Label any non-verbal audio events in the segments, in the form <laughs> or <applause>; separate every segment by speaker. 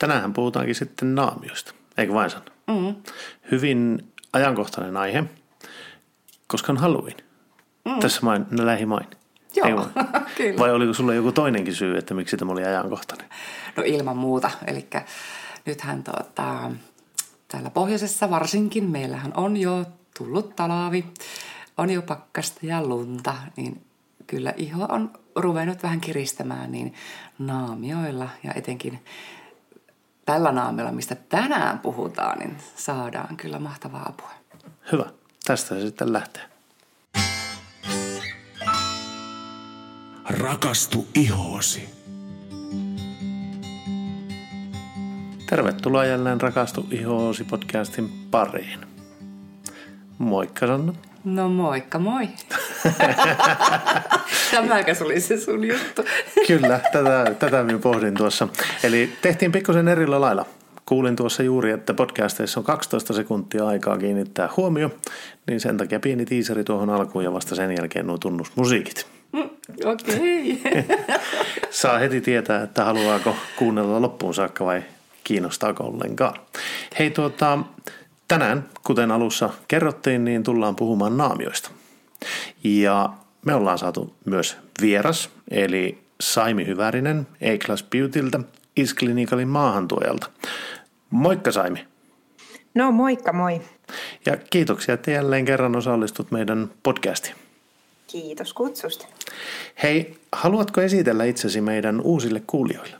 Speaker 1: Tänään puhutaankin sitten naamioista, eikö vain san? Mm. Hyvin ajankohtainen aihe, koska on Halloween. Mm. Tässä main, lähimain.
Speaker 2: Joo, <laughs> kyllä.
Speaker 1: Vai oliko sulla joku toinenkin syy, että miksi tämä oli ajankohtainen?
Speaker 2: No ilman muuta. Eli nythän tuota, täällä pohjoisessa varsinkin meillähän on jo tullut talaavi, on jo pakkasta ja lunta, niin kyllä iho on ruvennut vähän kiristämään niin naamioilla ja etenkin tällä naamiolla, mistä tänään puhutaan, niin saadaan kyllä mahtavaa apua.
Speaker 1: Hyvä. Tästä se sitten lähtee.
Speaker 3: Rakastu ihoosi.
Speaker 1: Tervetuloa jälleen Rakastu ihoosi podcastin pariin. Moikka Sanna.
Speaker 2: No moikka moi. <laughs> Tämäkäs oli se sun juttu.
Speaker 1: Kyllä, tätä, tätä minä pohdin tuossa. Eli tehtiin pikkusen erillä lailla. Kuulin tuossa juuri, että podcasteissa on 12 sekuntia aikaa kiinnittää huomio, niin sen takia pieni tiiseri tuohon alkuun ja vasta sen jälkeen nuo tunnusmusiikit.
Speaker 2: Mm, Okei. Okay. <laughs>
Speaker 1: Saa heti tietää, että haluaako kuunnella loppuun saakka vai kiinnostaako ollenkaan. Hei tuota, tänään, kuten alussa kerrottiin, niin tullaan puhumaan naamioista. Ja me ollaan saatu myös vieras, eli Saimi Hyvärinen A-Class Beautyltä, Isklinikalin maahantuojalta. Moikka Saimi.
Speaker 4: No moikka moi.
Speaker 1: Ja kiitoksia, että jälleen kerran osallistut meidän podcastiin.
Speaker 4: Kiitos kutsusta.
Speaker 1: Hei, haluatko esitellä itsesi meidän uusille kuulijoille?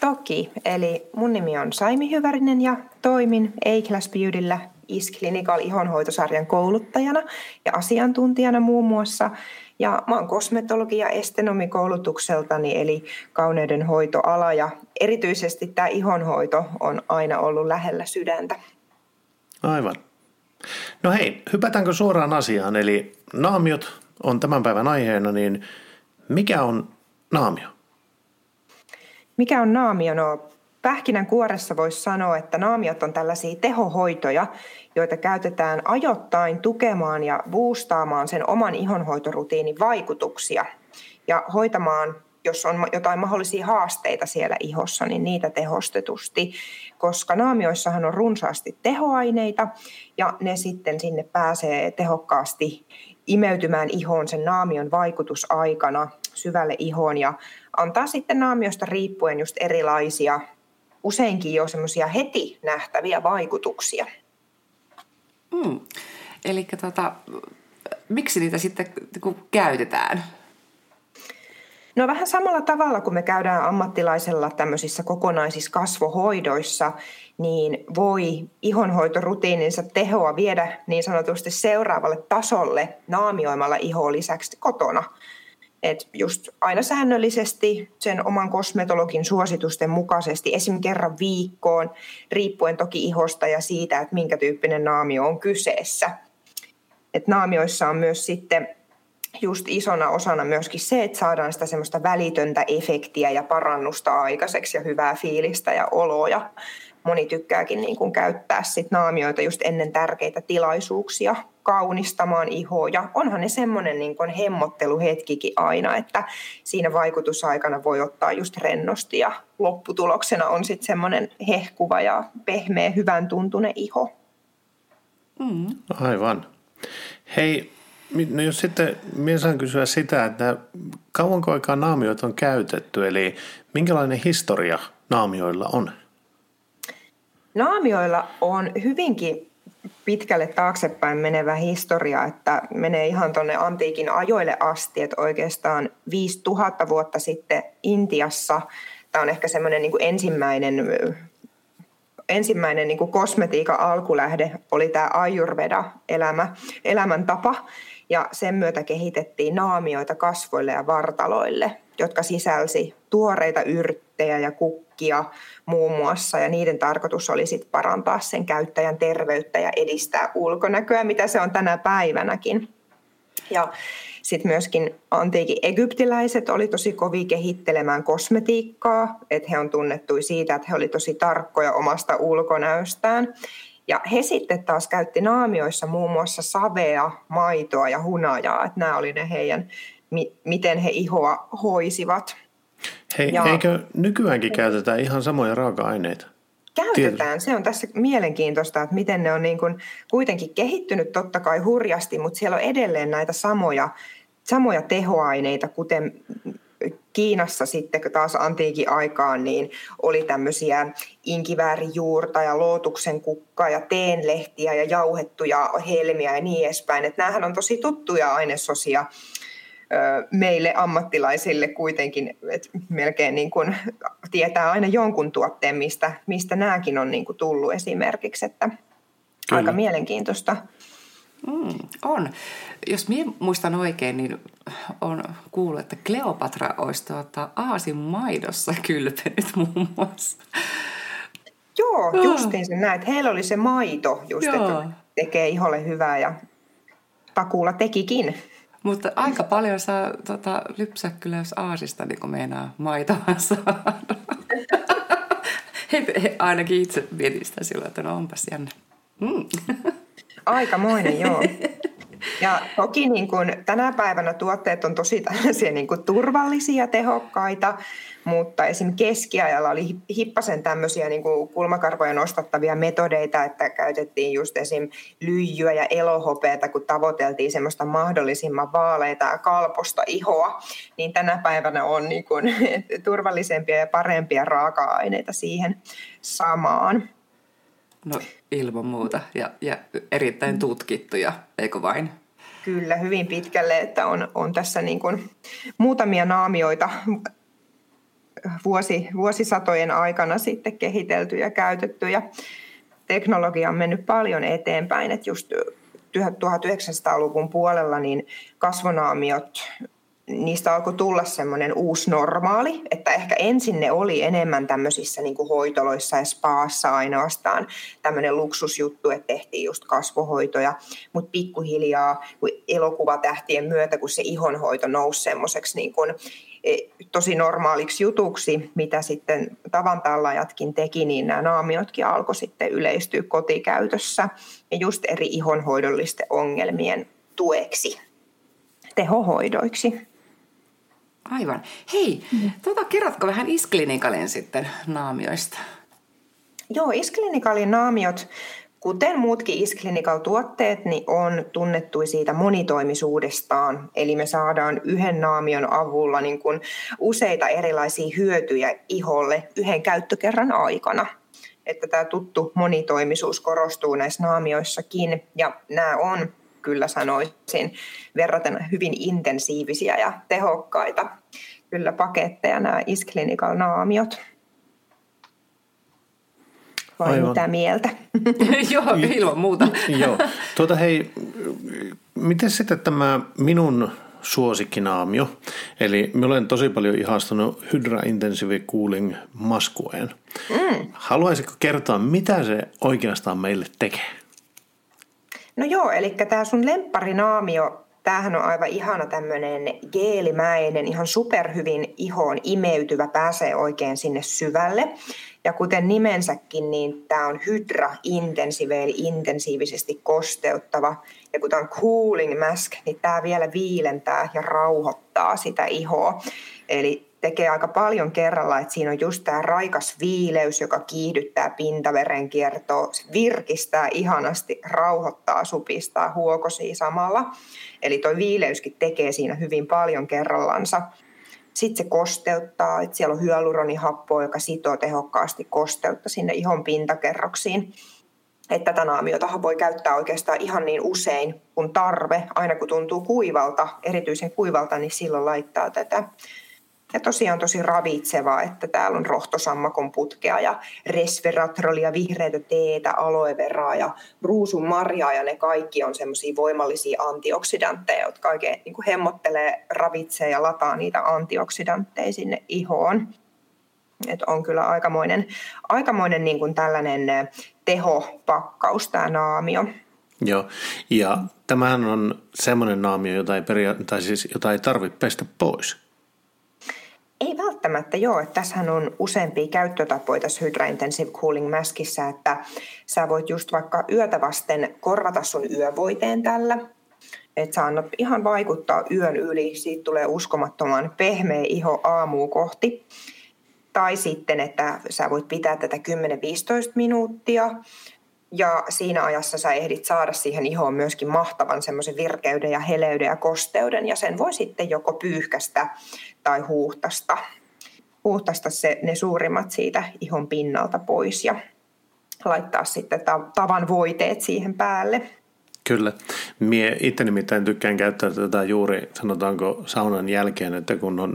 Speaker 4: Toki, eli mun nimi on Saimi Hyvärinen ja toimin A-Class Beautyllä Is Clinical ihonhoitosarjan kouluttajana ja asiantuntijana muun muassa. Ja mä oon kosmetologi- ja estenomikoulutukseltani, eli kauneudenhoitoala ja erityisesti tämä ihonhoito on aina ollut lähellä sydäntä.
Speaker 1: Aivan. No hei, hypätäänkö suoraan asiaan, eli naamiot on tämän päivän aiheena, niin mikä on naamio?
Speaker 4: Mikä on naamio? No, pähkinän kuoressa voisi sanoa, että naamiot on tällaisia tehohoitoja, joita käytetään ajoittain tukemaan ja boostaamaan sen oman ihonhoitorutiinin vaikutuksia. Ja hoitamaan jos on jotain mahdollisia haasteita siellä ihossa, niin niitä tehostetusti, koska naamioissahan on runsaasti tehoaineita ja ne sitten sinne pääsee tehokkaasti imeytymään ihoon sen naamion vaikutusaikana syvälle ihoon ja antaa sitten naamiosta riippuen just erilaisia, useinkin jo semmoisia heti nähtäviä vaikutuksia.
Speaker 2: Mm. Eli tota, miksi niitä sitten kun käytetään?
Speaker 4: No vähän samalla tavalla kuin me käydään ammattilaisella tämmöisissä kokonaisissa kasvohoidoissa, niin voi ihonhoitorutiininsa tehoa viedä niin sanotusti seuraavalle tasolle naamioimalla ihoa lisäksi kotona. Et just aina säännöllisesti sen oman kosmetologin suositusten mukaisesti, esim. kerran viikkoon, riippuen toki ihosta ja siitä, että minkä tyyppinen naamio on kyseessä. Et naamioissa on myös sitten just isona osana myöskin se, että saadaan sitä semmoista välitöntä efektiä ja parannusta aikaiseksi ja hyvää fiilistä ja oloja. Moni tykkääkin niin kuin käyttää sit naamioita just ennen tärkeitä tilaisuuksia kaunistamaan ihoa. Ja onhan ne semmoinen niin kuin hemmotteluhetkikin aina, että siinä vaikutusaikana voi ottaa just rennosti ja lopputuloksena on sitten semmoinen hehkuva ja pehmeä, hyvän tuntune iho.
Speaker 1: Mm. Aivan. Hei, No jos sitten minä saan kysyä sitä, että kauanko aikaa naamioita on käytetty, eli minkälainen historia naamioilla on?
Speaker 4: Naamioilla on hyvinkin pitkälle taaksepäin menevä historia, että menee ihan tuonne antiikin ajoille asti, että oikeastaan 5000 vuotta sitten Intiassa, tämä on ehkä semmoinen niin ensimmäinen ensimmäinen niin kuin kosmetiikan alkulähde oli tämä Ayurveda, elämä, elämäntapa, ja sen myötä kehitettiin naamioita kasvoille ja vartaloille, jotka sisälsi tuoreita yrttejä ja kukkia muun muassa. Ja niiden tarkoitus oli sit parantaa sen käyttäjän terveyttä ja edistää ulkonäköä, mitä se on tänä päivänäkin. Ja sitten myöskin antiikin egyptiläiset oli tosi kovin kehittelemään kosmetiikkaa, että he on tunnettu siitä, että he oli tosi tarkkoja omasta ulkonäöstään. Ja he sitten taas käytti naamioissa muun muassa savea, maitoa ja hunajaa, että nämä oli ne heidän, miten he ihoa hoisivat.
Speaker 1: Hei, ja... eikö nykyäänkin käytetä ihan samoja raaka-aineita?
Speaker 4: Käytetään. Se on tässä mielenkiintoista, että miten ne on niin kuin kuitenkin kehittynyt totta kai hurjasti, mutta siellä on edelleen näitä samoja, samoja tehoaineita, kuten Kiinassa sitten taas antiikin aikaan niin oli tämmöisiä inkiväärijuurta ja lootuksen kukkaa ja teenlehtiä ja jauhettuja helmiä ja niin edespäin. Että näähän on tosi tuttuja ainesosia meille ammattilaisille kuitenkin, että melkein niin kuin tietää aina jonkun tuotteen, mistä, mistä nämäkin on niin kuin tullut esimerkiksi, että Kyllä. aika mielenkiintoista.
Speaker 2: Mm, on. Jos minä muistan oikein, niin on kuullut, että Kleopatra olisi tuota aasin maidossa kylpenyt muun muassa.
Speaker 4: Joo, justiin sen näet. Heillä oli se maito, just, Joo. että tekee iholle hyvää ja takuulla tekikin.
Speaker 2: Mutta aika paljon saa tota, lypsää kyllä, jos aasista niin meinaa maitoa <laughs> saada. ainakin itse mietin sitä silloin, että no onpas jännä. Mm.
Speaker 4: Aikamoinen, joo. Ja toki niin kuin tänä päivänä tuotteet on tosi tällaisia niin kuin turvallisia, tehokkaita, mutta esim. keskiajalla oli hippasen tämmöisiä niin kuin kulmakarvoja nostattavia metodeita, että käytettiin just esim. lyijyä ja elohopeata, kun tavoiteltiin semmoista mahdollisimman vaaleita ja kalposta ihoa, niin tänä päivänä on niin kuin <laughs> turvallisempia ja parempia raaka-aineita siihen samaan.
Speaker 2: No ilman muuta ja, ja erittäin tutkittuja, eikö vain?
Speaker 4: Kyllä, hyvin pitkälle, että on, on tässä niin kuin muutamia naamioita vuosi, vuosisatojen aikana sitten kehitelty ja käytetty. Ja teknologia on mennyt paljon eteenpäin, että just 1900-luvun puolella niin kasvonaamiot niistä alkoi tulla semmoinen uusi normaali, että ehkä ensin ne oli enemmän tämmöisissä niin kuin hoitoloissa ja spaassa ainoastaan tämmöinen luksusjuttu, että tehtiin just kasvohoitoja, mutta pikkuhiljaa kun elokuvatähtien myötä, kun se ihonhoito nousi semmoiseksi niin kuin e, tosi normaaliksi jutuksi, mitä sitten tavantallajatkin teki, niin nämä naamiotkin alkoi sitten yleistyä kotikäytössä ja just eri ihonhoidollisten ongelmien tueksi, tehohoidoiksi.
Speaker 2: Aivan. Hei, mm. tota, kerrotko vähän Isklinikalin sitten naamioista?
Speaker 4: Joo, Isklinikalin naamiot, kuten muutkin Isklinikal-tuotteet, niin on tunnettu siitä monitoimisuudestaan. Eli me saadaan yhden naamion avulla niin kuin useita erilaisia hyötyjä iholle yhden käyttökerran aikana. Että tämä tuttu monitoimisuus korostuu näissä naamioissakin. Ja nämä on kyllä sanoisin, verraten hyvin intensiivisiä ja tehokkaita kyllä paketteja nämä Isclinical naamiot. Vai Aivan. mitä mieltä? <laughs>
Speaker 2: Joo, ilman muuta. <laughs>
Speaker 1: Joo. Tuota hei, miten sitten tämä minun suosikkinaamio, eli mä olen tosi paljon ihastunut Hydra Intensive Cooling maskueen. Mm. Haluaisitko kertoa, mitä se oikeastaan meille tekee?
Speaker 4: No joo, eli tämä sun lempparinaamio, tämähän on aivan ihana tämmöinen geelimäinen, ihan superhyvin ihoon imeytyvä, pääsee oikein sinne syvälle. Ja kuten nimensäkin, niin tämä on Hydra Intensive, eli intensiivisesti kosteuttava. Ja kun tämä on cooling mask, niin tämä vielä viilentää ja rauhoittaa sitä ihoa. Eli tekee aika paljon kerralla, että siinä on just tämä raikas viileys, joka kiihdyttää pintaverenkiertoa, se virkistää ihanasti, rauhoittaa, supistaa huokosia samalla. Eli tuo viileyskin tekee siinä hyvin paljon kerrallansa. Sitten se kosteuttaa, että siellä on hyaluronihappoa, joka sitoo tehokkaasti kosteutta sinne ihon pintakerroksiin. Että tätä naamiotahan voi käyttää oikeastaan ihan niin usein kuin tarve. Aina kun tuntuu kuivalta, erityisen kuivalta, niin silloin laittaa tätä ja tosiaan tosi ravitsevaa, että täällä on rohtosammakon putkea ja resveratrolia, vihreitä teetä, aloe veraa ja ruusun marjaa ja ne kaikki on semmoisia voimallisia antioksidantteja, jotka oikein niin kuin hemmottelee, ravitsee ja lataa niitä antioksidantteja sinne ihoon. Et on kyllä aikamoinen, aikamoinen niin kuin tällainen tehopakkaus tämä naamio.
Speaker 1: Joo, ja tämähän on semmoinen naamio, jota ei, peria- tai siis, jota ei tarvitse pestä pois.
Speaker 4: Ei välttämättä joo, että tässähän on useampia käyttötapoja tässä Hydra Intensive Cooling Maskissa, että sä voit just vaikka yötä vasten korvata sun yövoiteen tällä. että sä annat ihan vaikuttaa yön yli, siitä tulee uskomattoman pehmeä iho aamu kohti. Tai sitten, että sä voit pitää tätä 10-15 minuuttia ja siinä ajassa sä ehdit saada siihen ihoon myöskin mahtavan semmoisen virkeyden ja heleyden ja kosteuden ja sen voi sitten joko pyyhkästä tai huuhtasta, huuhtasta se, ne suurimmat siitä ihon pinnalta pois ja laittaa sitten tavan voiteet siihen päälle.
Speaker 1: Kyllä. Mie itse nimittäin tykkään käyttää tätä juuri, sanotaanko saunan jälkeen, että kun on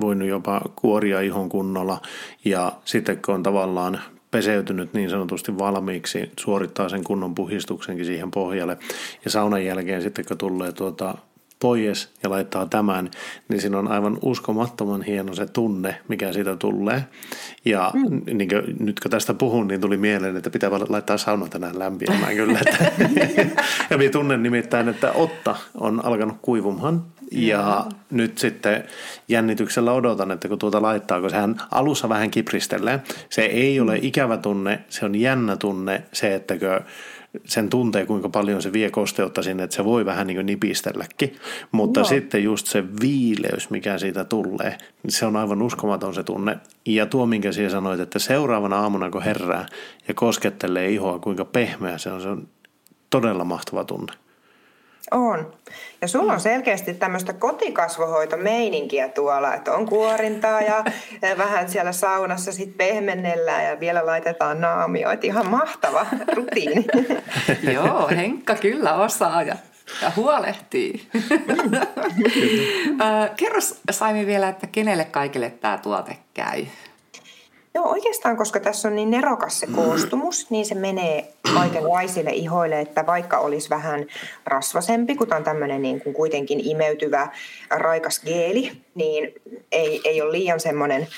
Speaker 1: voinut jopa kuoria ihon kunnolla ja sitten kun on tavallaan peseytynyt niin sanotusti valmiiksi, suorittaa sen kunnon puhistuksenkin siihen pohjalle. Ja saunan jälkeen sitten kun tulee tuota pois ja laittaa tämän, niin siinä on aivan uskomattoman hieno se tunne, mikä siitä tulee. Ja mm. niin kuin, nyt kun tästä puhun, niin tuli mieleen, että pitää laittaa sauna tänään lämpiämään kyllä. Että <laughs> ja minä tunnen nimittäin, että otta on alkanut kuivumaan. Ja mm. nyt sitten jännityksellä odotan, että kun tuota laittaa, kun sehän alussa vähän kipristelee. Se ei ole ikävä tunne, se on jännä tunne se, että kun sen tuntee, kuinka paljon se vie kosteutta sinne, että se voi vähän niin kuin nipistelläkin. Mutta Joo. sitten just se viileys, mikä siitä tulee, niin se on aivan uskomaton se tunne. Ja tuo, minkä siellä sanoit, että seuraavana aamuna, kun herää ja koskettelee ihoa, kuinka pehmeä se on, se on todella mahtava tunne.
Speaker 4: On. Ja sulla on selkeästi tämmöistä kotikasvohoitomeininkiä tuolla, että on kuorintaa ja vähän siellä saunassa sit pehmennellään ja vielä laitetaan naamio. Että ihan mahtava rutiini. <laughs>
Speaker 2: Joo, Henkka kyllä osaa ja, ja huolehtii. <laughs> Kerro Saimi vielä, että kenelle kaikille tämä tuote käy?
Speaker 4: Joo, oikeastaan koska tässä on niin nerokas se koostumus, niin se menee kaikenlaisille ihoille, että vaikka olisi vähän rasvasempi, kun tämä on tämmöinen niin kuin kuitenkin imeytyvä raikas geeli, niin ei, ei ole liian semmoinen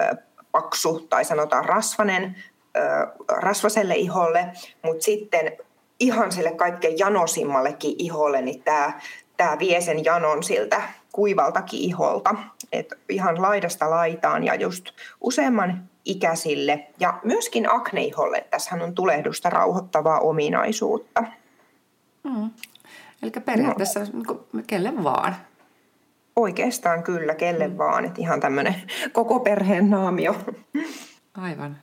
Speaker 4: ö, paksu tai sanotaan rasvanen ö, rasvaselle iholle, mutta sitten ihan sille kaikkein janosimmallekin iholle, niin tämä, tämä vie sen janon siltä kuivaltakin iholta. Et ihan laidasta laitaan ja just useamman ikäisille ja myöskin akneiholle. Tässähän on tulehdusta rauhoittavaa ominaisuutta.
Speaker 2: Mm. Eli periaatteessa no. kelle vaan.
Speaker 4: Oikeastaan kyllä, kelle mm. vaan. Että ihan tämmöinen koko perheen naamio.
Speaker 2: Aivan.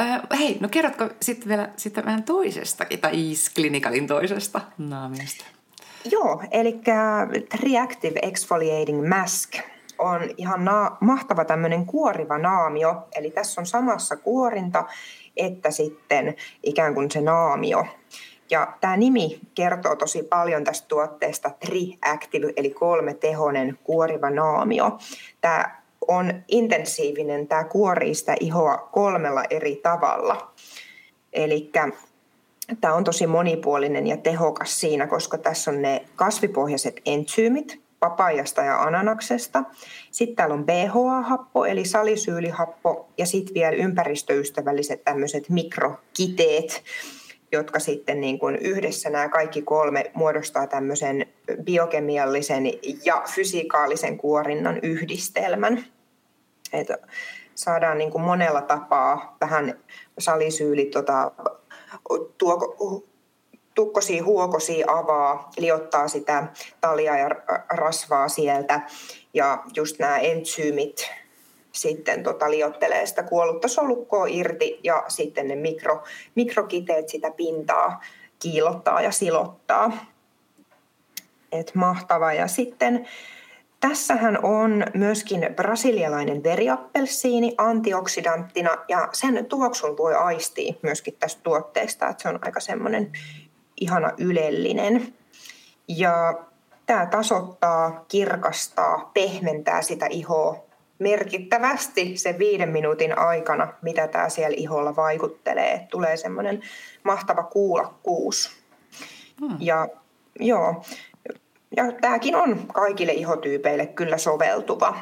Speaker 2: Ö, hei, no kerrotko sitten vielä sitten vähän toisestakin, tai Isklinicalin toisesta naamiosta?
Speaker 4: Joo, eli Reactive Exfoliating Mask – on ihan na- mahtava tämmöinen kuoriva naamio, eli tässä on samassa kuorinta että sitten ikään kuin se naamio. Ja tämä nimi kertoo tosi paljon tästä tuotteesta Tri-Active, eli kolme tehonen kuoriva naamio. Tämä on intensiivinen, tämä kuorii sitä ihoa kolmella eri tavalla. Eli tämä on tosi monipuolinen ja tehokas siinä, koska tässä on ne kasvipohjaiset entsyymit, papajasta ja ananaksesta. Sitten täällä on BHA-happo eli salisyylihappo ja sitten vielä ympäristöystävälliset tämmöiset mikrokiteet, jotka sitten niin kuin yhdessä nämä kaikki kolme muodostaa tämmöisen biokemiallisen ja fysikaalisen kuorinnan yhdistelmän. Et saadaan niin kuin monella tapaa vähän salisyyli tota, tuo, tukkosia, huokosia avaa, liottaa sitä talia ja rasvaa sieltä. Ja just nämä entsyymit sitten tota liottelee sitä kuollutta solukkoa irti ja sitten ne mikro, mikrokiteet sitä pintaa kiilottaa ja silottaa. Et mahtava. Ja sitten Tässähän on myöskin brasilialainen veriappelsiini antioksidanttina ja sen tuoksun voi aistia myöskin tästä tuotteesta, että se on aika semmoinen ihana ylellinen. Ja tämä tasoittaa, kirkastaa, pehmentää sitä ihoa merkittävästi sen viiden minuutin aikana, mitä tämä siellä iholla vaikuttelee. Tulee semmoinen mahtava kuulakkuus. Hmm. Ja joo, ja tämäkin on kaikille ihotyypeille kyllä soveltuva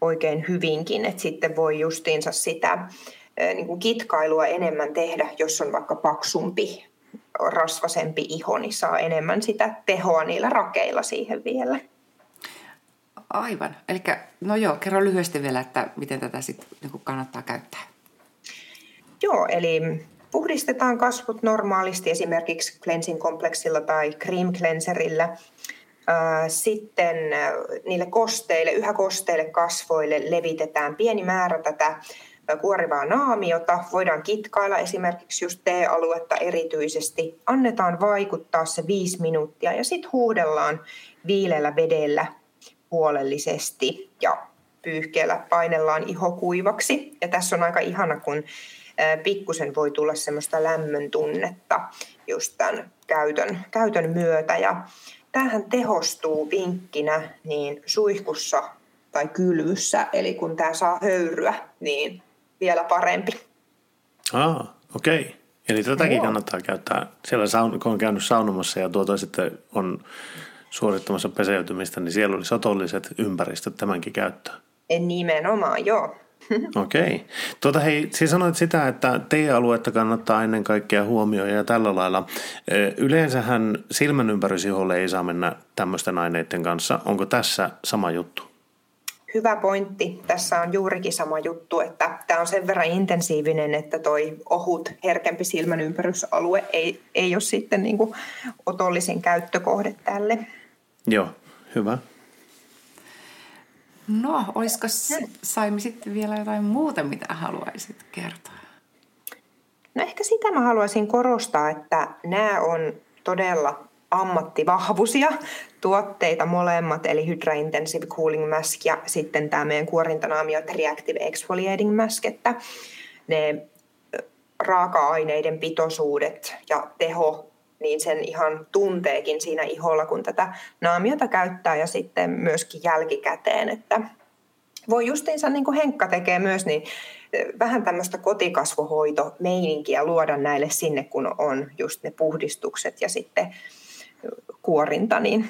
Speaker 4: oikein hyvinkin, että sitten voi justiinsa sitä niin kuin kitkailua enemmän tehdä, jos on vaikka paksumpi rasvasempi iho, niin saa enemmän sitä tehoa niillä rakeilla siihen vielä.
Speaker 2: Aivan. Eli no joo, kerro lyhyesti vielä, että miten tätä sitten niin kannattaa käyttää.
Speaker 4: Joo, eli puhdistetaan kasvot normaalisti esimerkiksi cleansing kompleksilla tai cream cleanserillä. Sitten niille kosteille, yhä kosteille kasvoille levitetään pieni määrä tätä kuorivaa naamiota. Voidaan kitkailla esimerkiksi just T-aluetta erityisesti. Annetaan vaikuttaa se viisi minuuttia ja sitten huudellaan viileällä vedellä huolellisesti ja pyyhkeellä painellaan iho kuivaksi. Ja tässä on aika ihana, kun pikkusen voi tulla semmoista lämmön tunnetta just tämän käytön, käytön myötä. Ja tämähän tehostuu vinkkinä niin suihkussa tai kylvyssä, eli kun tämä saa höyryä, niin vielä parempi.
Speaker 1: Ah, okei. Okay. Eli tätäkin Joo. kannattaa käyttää siellä, saun, kun on käynyt saunomassa ja tuota sitten on suorittamassa peseytymistä, niin siellä olisi otolliset ympäristöt tämänkin käyttöön.
Speaker 4: En nimenomaan, joo. <laughs>
Speaker 1: Okei. Okay. Tuota, hei, siis sanoit sitä, että T-aluetta kannattaa ennen kaikkea huomioida ja tällä lailla. Yleensähän silmän ympärysiholle ei saa mennä tämmöisten aineiden kanssa. Onko tässä sama juttu?
Speaker 4: Hyvä pointti. Tässä on juurikin sama juttu, että tämä on sen verran intensiivinen, että toi ohut, herkempi silmän ympärysalue ei, ei ole sitten niin kuin otollisin käyttökohde tälle.
Speaker 1: Joo, hyvä.
Speaker 2: No, olisiko Saimi sitten vielä jotain muuta, mitä haluaisit kertoa?
Speaker 4: No ehkä sitä mä haluaisin korostaa, että nämä on todella ammattivahvuisia tuotteita molemmat, eli Hydra Intensive Cooling Mask ja sitten tämä meidän kuorintanaamio Reactive Exfoliating Mask, että ne raaka-aineiden pitoisuudet ja teho niin sen ihan tunteekin siinä iholla, kun tätä naamiota käyttää ja sitten myöskin jälkikäteen, että voi justiinsa niin kuin Henkka tekee myös, niin vähän tämmöistä kotikasvohoitomeininkiä luoda näille sinne, kun on just ne puhdistukset ja sitten kuorinta, niin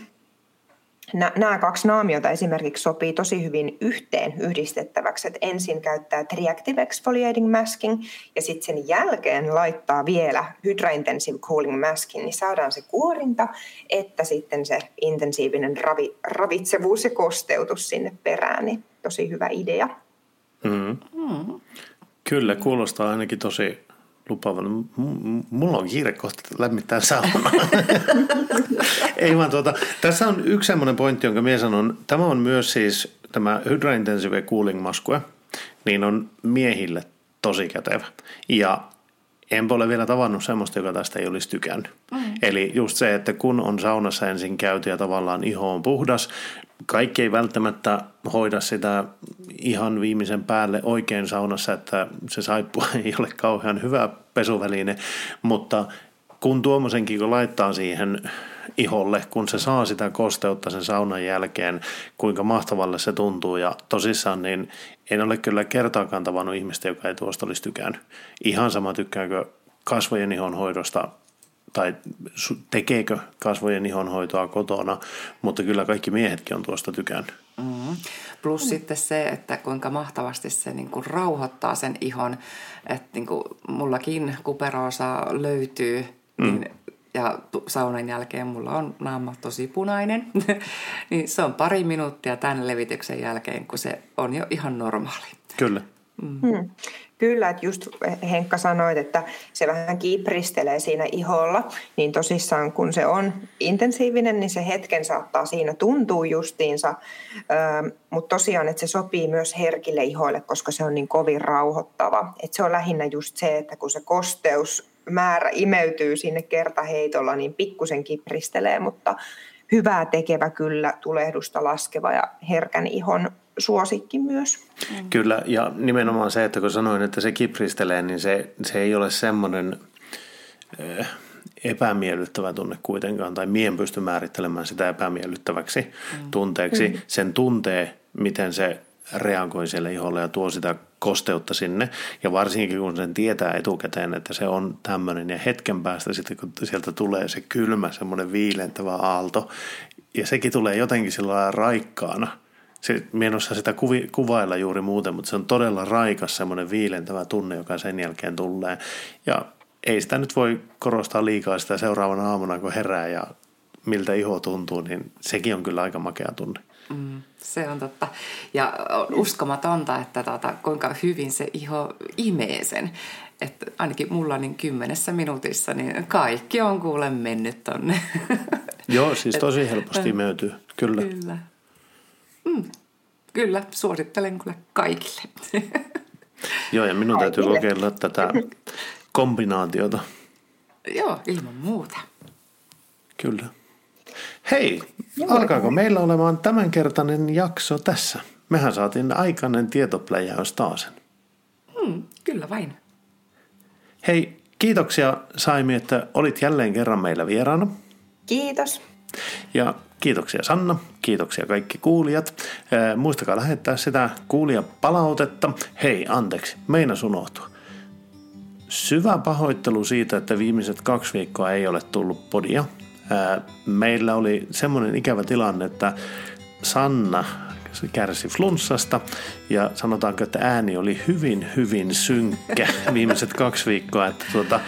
Speaker 4: Nämä kaksi naamiota esimerkiksi sopii tosi hyvin yhteen yhdistettäväksi, että ensin käyttää Triactive Exfoliating Masking ja sitten sen jälkeen laittaa vielä Hydra Intensive Cooling Masking, niin saadaan se kuorinta, että sitten se intensiivinen ravi, ravitsevuus ja kosteutus sinne perään, niin tosi hyvä idea.
Speaker 1: Mm. Mm. Kyllä, kuulostaa ainakin tosi lupaavan. Mulla on kiire kohta lämmittää sauna. <laughs> Ei vaan tuota, tässä on yksi semmoinen pointti, jonka minä sanon. Tämä on myös siis tämä Hydra Intensive Cooling Maskue, niin on miehille tosi kätevä. Ja en ole vielä tavannut semmoista, joka tästä ei olisi tykännyt. Mm. Eli just se, että kun on saunassa ensin käyty ja tavallaan iho on puhdas, kaikki ei välttämättä hoida sitä ihan viimeisen päälle oikein saunassa, että se saippua <laughs> ei ole kauhean hyvä pesuväline, mutta kun tuommoisenkin kun laittaa siihen iholle, kun se saa sitä kosteutta sen saunan jälkeen, kuinka mahtavalle se tuntuu ja tosissaan niin en ole kyllä kertaakaan tavannut ihmistä, joka ei tuosta olisi tykännyt. Ihan sama tykkääkö kasvojen ihonhoidosta tai tekeekö kasvojen ihonhoitoa kotona, mutta kyllä kaikki miehetkin on tuosta tykännyt.
Speaker 2: Mm. Plus mm. sitten se, että kuinka mahtavasti se niin kuin rauhoittaa sen ihon, että niin kuin mullakin kuperoosa löytyy, mm. niin ja saunan jälkeen mulla on naama tosi punainen, <laughs> niin se on pari minuuttia tämän levityksen jälkeen, kun se on jo ihan normaali.
Speaker 1: Kyllä.
Speaker 4: Mm. Hmm. Kyllä, että just Henkka sanoit, että se vähän kiipristelee siinä iholla, niin tosissaan kun se on intensiivinen, niin se hetken saattaa siinä tuntua justiinsa, öö, mutta tosiaan, että se sopii myös herkille ihoille, koska se on niin kovin rauhoittava. Että se on lähinnä just se, että kun se kosteus määrä imeytyy sinne kertaheitolla, niin pikkusen kipristelee, mutta hyvää tekevä kyllä tulehdusta laskeva ja herkän ihon suosikki myös.
Speaker 1: Kyllä, ja nimenomaan se, että kun sanoin, että se kipristelee, niin se, se ei ole semmoinen äh, epämiellyttävä tunne kuitenkaan, tai mien pysty määrittelemään sitä epämiellyttäväksi mm. tunteeksi. Mm. Sen tuntee, miten se reagoi siellä iholle ja tuo sitä kosteutta sinne. Ja varsinkin kun sen tietää etukäteen, että se on tämmöinen ja hetken päästä sitten kun sieltä tulee se kylmä semmoinen viilentävä aalto ja sekin tulee jotenkin sillä raikkaana. Se, en osaa sitä kuvi, kuvailla juuri muuten, mutta se on todella raikas semmoinen viilentävä tunne, joka sen jälkeen tulee. Ja ei sitä nyt voi korostaa liikaa sitä seuraavana aamuna, kun herää ja miltä iho tuntuu, niin sekin on kyllä aika makea tunne.
Speaker 2: Mm, se on totta. Ja on uskomatonta, että tota, kuinka hyvin se iho imee sen. että ainakin mulla niin kymmenessä minuutissa, niin kaikki on kuule mennyt tonne. <laughs>
Speaker 1: Joo, siis tosi helposti imeytyy, kyllä.
Speaker 2: Kyllä. Mm, kyllä, suosittelen kyllä kaikille. <laughs>
Speaker 1: Joo, ja minun täytyy
Speaker 4: Kaikille.
Speaker 1: kokeilla tätä kombinaatiota.
Speaker 2: Joo, ilman muuta.
Speaker 1: Kyllä. Hei, alkaako meillä olemaan tämänkertainen jakso tässä? Mehän saatiin aikainen tietopläjäys taas.
Speaker 2: Mm, kyllä vain.
Speaker 1: Hei, kiitoksia Saimi, että olit jälleen kerran meillä vieraana.
Speaker 4: Kiitos.
Speaker 1: Ja kiitoksia Sanna, kiitoksia kaikki kuulijat. Ää, muistakaa lähettää sitä kuulijapalautetta. Hei, anteeksi, meinas unohtua. Syvä pahoittelu siitä, että viimeiset kaksi viikkoa ei ole tullut podia. Meillä oli semmoinen ikävä tilanne, että Sanna kärsi flunssasta ja sanotaanko, että ääni oli hyvin, hyvin synkkä <laughs> viimeiset kaksi viikkoa. Että tuota,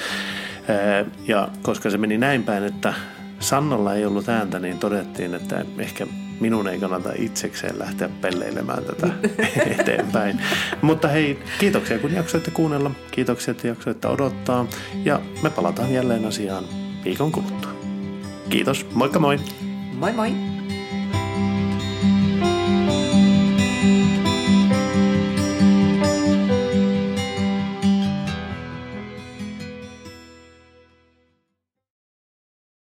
Speaker 1: ja koska se meni näin päin, että Sannalla ei ollut ääntä, niin todettiin, että ehkä minun ei kannata itsekseen lähteä pelleilemään tätä <laughs> eteenpäin. Mutta hei, kiitoksia kun jaksoitte kuunnella. Kiitoksia, että jaksoitte odottaa. Ja me palataan jälleen asiaan viikon kuluttua. Kiitos, moikka moi!
Speaker 2: Moi moi!